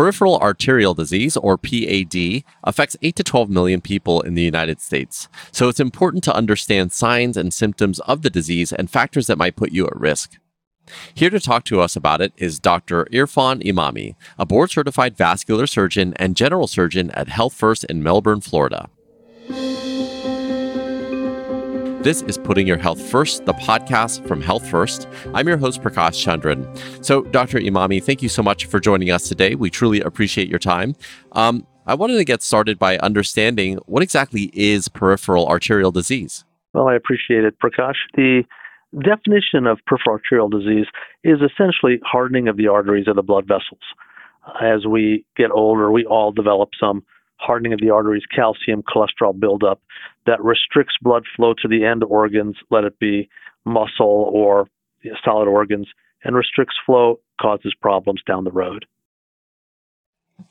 Peripheral arterial disease, or PAD, affects 8 to 12 million people in the United States. So it's important to understand signs and symptoms of the disease and factors that might put you at risk. Here to talk to us about it is Dr. Irfan Imami, a board certified vascular surgeon and general surgeon at Health First in Melbourne, Florida. This is Putting Your Health First, the podcast from Health First. I'm your host, Prakash Chandran. So, Dr. Imami, thank you so much for joining us today. We truly appreciate your time. Um, I wanted to get started by understanding what exactly is peripheral arterial disease. Well, I appreciate it, Prakash. The definition of peripheral arterial disease is essentially hardening of the arteries of the blood vessels. As we get older, we all develop some hardening of the arteries, calcium, cholesterol buildup that restricts blood flow to the end organs, let it be muscle or solid organs, and restricts flow, causes problems down the road.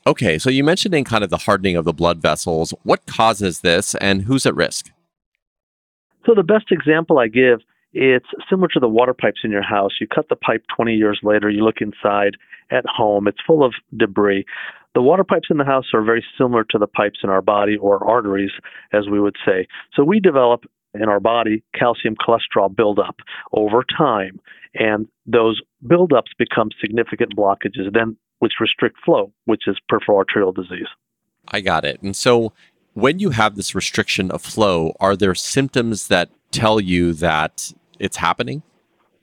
Okay, so you mentioned in kind of the hardening of the blood vessels. What causes this and who's at risk? So, the best example I give it's similar to the water pipes in your house. You cut the pipe 20 years later, you look inside at home, it's full of debris. The water pipes in the house are very similar to the pipes in our body or arteries, as we would say. So we develop in our body calcium cholesterol buildup over time, and those buildups become significant blockages, then which restrict flow, which is peripheral arterial disease. I got it. And so when you have this restriction of flow, are there symptoms that tell you that it's happening?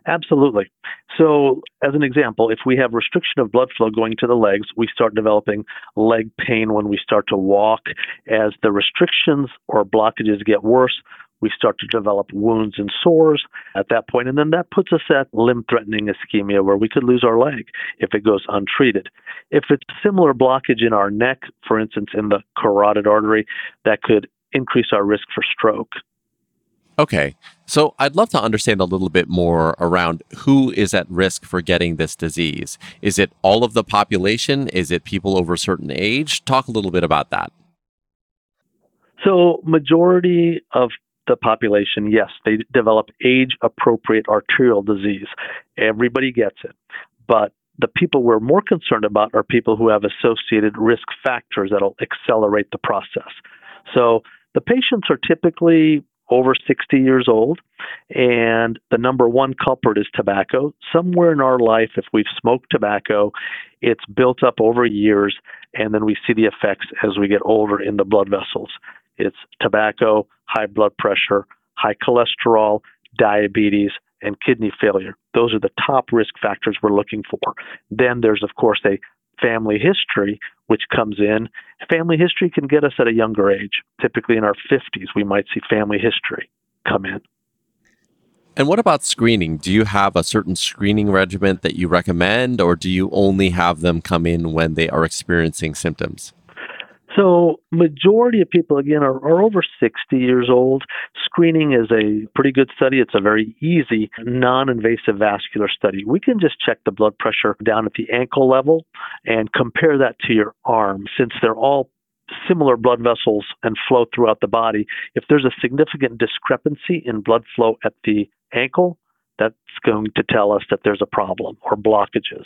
Absolutely. So, as an example, if we have restriction of blood flow going to the legs, we start developing leg pain when we start to walk. As the restrictions or blockages get worse, we start to develop wounds and sores at that point, and then that puts us at limb threatening ischemia where we could lose our leg if it goes untreated. If it's similar blockage in our neck, for instance, in the carotid artery, that could increase our risk for stroke. Okay. So I'd love to understand a little bit more around who is at risk for getting this disease. Is it all of the population? Is it people over a certain age? Talk a little bit about that. So, majority of the population, yes, they develop age appropriate arterial disease. Everybody gets it. But the people we're more concerned about are people who have associated risk factors that'll accelerate the process. So, the patients are typically over 60 years old, and the number one culprit is tobacco. Somewhere in our life, if we've smoked tobacco, it's built up over years, and then we see the effects as we get older in the blood vessels. It's tobacco, high blood pressure, high cholesterol, diabetes, and kidney failure. Those are the top risk factors we're looking for. Then there's, of course, a family history, which comes in. Family history can get us at a younger age. Typically in our 50s, we might see family history come in. And what about screening? Do you have a certain screening regimen that you recommend, or do you only have them come in when they are experiencing symptoms? So, majority of people again are, are, over 60 years old. Screening is a pretty good study. It's a very easy, non-invasive vascular study. We can just check the blood pressure down at the ankle level and compare that to your arm, since they're all similar blood vessels and flow throughout the body. If there's a significant discrepancy in blood flow at the ankle, that's going to tell us that there's a problem or blockages.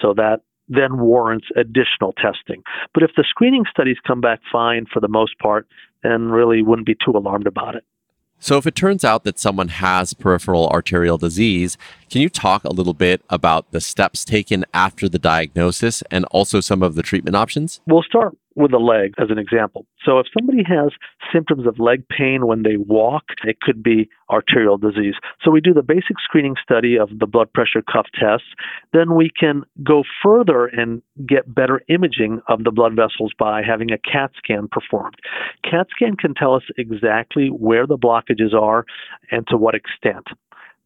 So that then warrants additional testing. But if the screening studies come back fine for the most part, then really wouldn't be too alarmed about it. So, if it turns out that someone has peripheral arterial disease, can you talk a little bit about the steps taken after the diagnosis and also some of the treatment options? We'll start with the leg as an example. So if somebody has symptoms of leg pain when they walk, it could be arterial disease. So we do the basic screening study of the blood pressure cuff test. Then we can go further and get better imaging of the blood vessels by having a CAT scan performed. CAT scan can tell us exactly where the blockages are and to what extent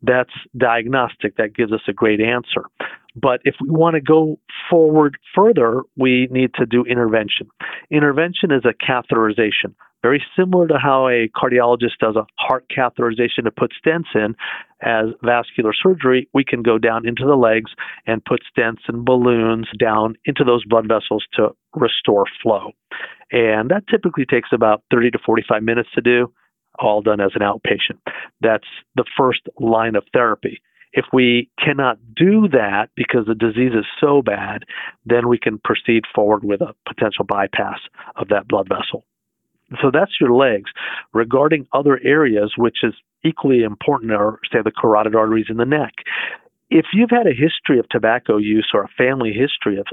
that's diagnostic. That gives us a great answer. But if we want to go forward further, we need to do intervention. Intervention is a catheterization, very similar to how a cardiologist does a heart catheterization to put stents in. As vascular surgery, we can go down into the legs and put stents and balloons down into those blood vessels to restore flow. And that typically takes about 30 to 45 minutes to do all done as an outpatient. That's the first line of therapy. If we cannot do that because the disease is so bad, then we can proceed forward with a potential bypass of that blood vessel. So that's your legs. Regarding other areas, which is equally important, are say the carotid arteries in the neck. If you've had a history of tobacco use or a family history of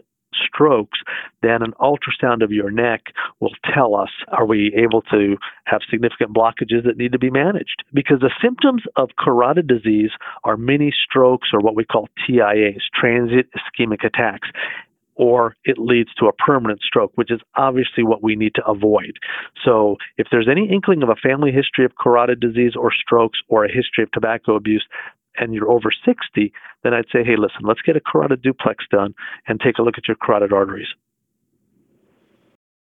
strokes, then an ultrasound of your neck will tell us are we able to have significant blockages that need to be managed? Because the symptoms of carotid disease are mini strokes or what we call TIAs, transient ischemic attacks or it leads to a permanent stroke, which is obviously what we need to avoid. So, if there's any inkling of a family history of carotid disease or strokes or a history of tobacco abuse, and you're over 60, then I'd say, hey, listen, let's get a carotid duplex done and take a look at your carotid arteries.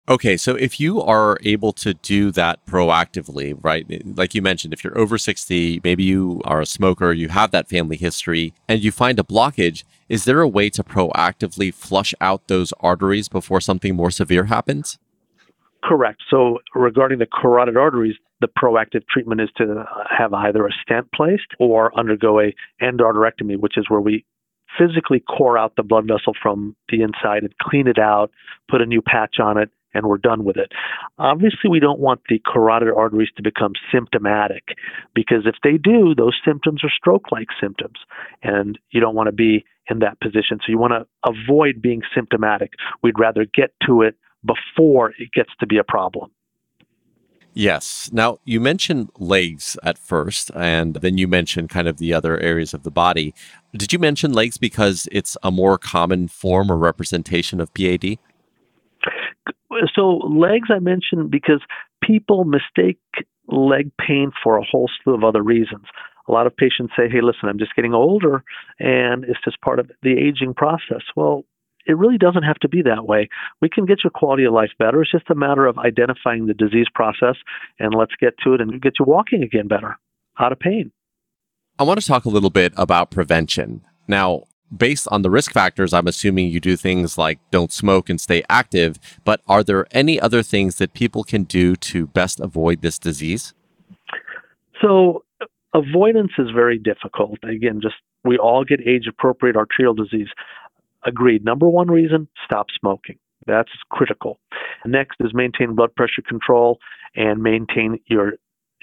Okay, so if you are able to do that proactively, right? Eh, like you mentioned, if you're over 60, maybe you are a smoker, you have that family history, and you find a blockage, is there a way to proactively flush out those arteries before something more severe happens? Correct. So, regarding the carotid arteries, the proactive treatment is to have either a stent placed or undergo a endarterectomy, which is where we physically core out the blood vessel from the inside and clean it out, put a new patch on it, and we're done with it. Obviously, we don't want the carotid arteries to become symptomatic because if they do, those symptoms are stroke like symptoms, and you don't want to be in that position. So you want to avoid being symptomatic. We'd rather get to it before it gets to be a problem. Yes. Now, you mentioned legs at first, and then you mentioned kind of the other areas of the body. Did you mention legs because it's a more common form or representation of PAD? So, legs I mentioned because people mistake leg pain for a whole slew of other reasons. A lot of patients say, hey, listen, I'm just getting older and it's just part of the aging process. Well, it really doesn't have to be that way. We can get your quality of life better. It's just a matter of identifying the disease process and let's get to it and get you walking again better, out of pain. I want to talk a little bit about prevention. Now, based on the risk factors, I'm assuming you do things like don't smoke and stay active, but are there any other things that people can do to best avoid this disease? So, avoidance is very difficult. Again, just we all get age appropriate arterial disease. Agreed. Number one reason stop smoking. That's critical. Next is maintain blood pressure control and maintain your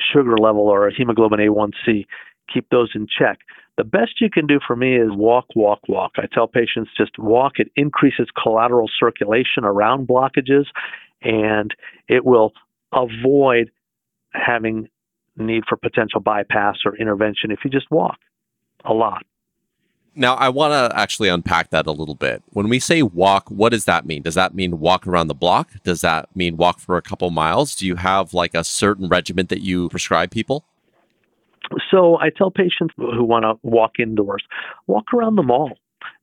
sugar level or hemoglobin A1C. Keep those in check. The best you can do for me is walk, walk, walk. I tell patients just walk. It increases collateral circulation around blockages and it will avoid having need for potential bypass or intervention if you just walk a lot. Now, I want to actually unpack that a little bit. When we say walk, what does that mean? Does that mean walk around the block? Does that mean walk for a couple miles? Do you have like a certain regiment that you prescribe people? So I tell patients who want to walk indoors, walk around the mall.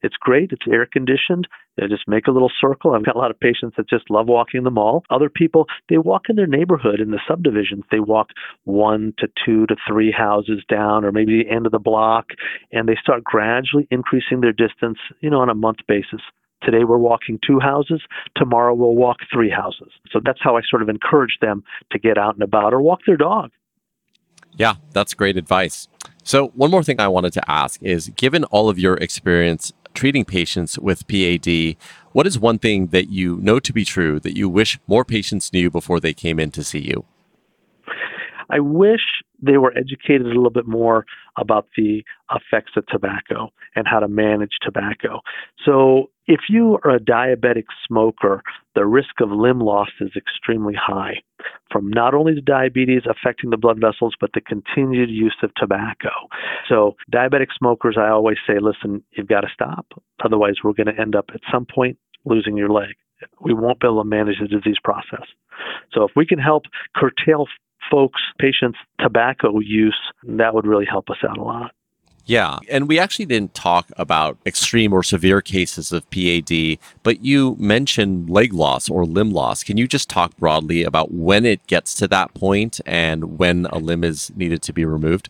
It's great. It's air conditioned. They just make a little circle. I've got a lot of patients that just love walking the mall. Other people, they walk in their neighborhood in the subdivisions. They walk one to two to three houses down or maybe the end of the block and they start gradually increasing their distance, you know, on a month basis. Today we're walking two houses. Tomorrow we'll walk three houses. So that's how I sort of encourage them to get out and about or walk their dog. Yeah, that's great advice. So, one more thing I wanted to ask is given all of your experience treating patients with PAD, what is one thing that you know to be true that you wish more patients knew before they came in to see you? I wish they were educated a little bit more about the effects of tobacco and how to manage tobacco. So, if you are a diabetic smoker, the risk of limb loss is extremely high from not only the diabetes affecting the blood vessels, but the continued use of tobacco. So, diabetic smokers, I always say, listen, you've got to stop. Otherwise, we're going to end up at some point losing your leg. We won't be able to manage the disease process. So, if we can help curtail folks, patients' tobacco use, that would really help us out a lot. Yeah. And we actually didn't talk about extreme or severe cases of PAD, but you mentioned leg loss or limb loss. Can you just talk broadly about when it gets to that point and when a limb is needed to be removed?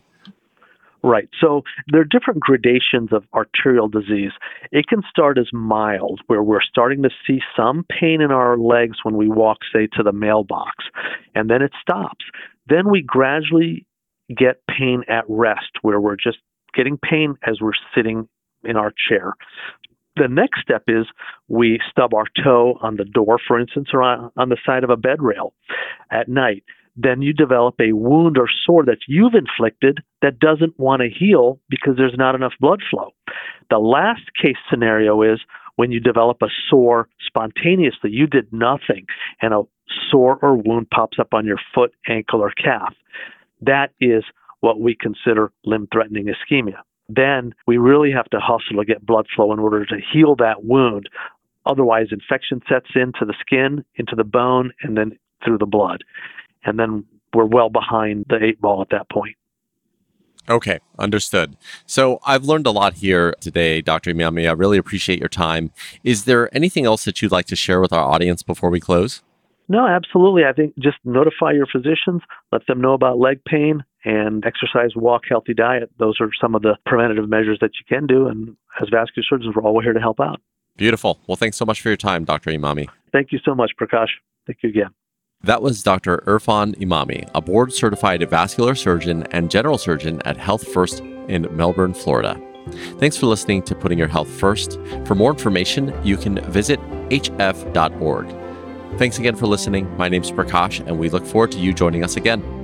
Right. So there are different gradations of arterial disease. It can start as mild, where we're starting to see some pain in our legs when we walk, say, to the mailbox, and then it stops. Then we gradually get pain at rest, where we're just getting pain as we're sitting in our chair. The next step is we stub our toe on the door, for instance, or on, the side of a bed rail at night. Then you develop a wound or sore that you've inflicted that doesn't want to heal because there's not enough blood flow. The last case scenario is when you develop a sore spontaneously. You did nothing, and a sore or wound pops up on your foot, ankle, or calf. That is what we consider limb threatening ischemia then we really have to hustle to get blood flow in order to heal that wound. Otherwise, infection sets into the skin, into the bone, and then through the blood. And then we're well behind the eight ball at that point. Okay, understood. So I've learned a lot here today, Dr. Imami. I really appreciate your time. Is there anything else that you'd like to share with our audience before we close? No, absolutely. I think just notify your physicians, let them know about leg pain, and exercise, walk, healthy diet. Those are some of the preventative measures that you can do. And as vascular surgeons, we're all here to help out. Beautiful. Well, thanks so much for your time, Dr. Imami. Thank you so much, Prakash. Thank you again. That was Dr. Irfan Imami, a board certified vascular surgeon and general surgeon at Health First in Melbourne, Florida. Thanks for listening to Putting Your Health First. For more information, you can visit hf.org. Thanks again for listening. My name is Prakash, and we look forward to you joining us again.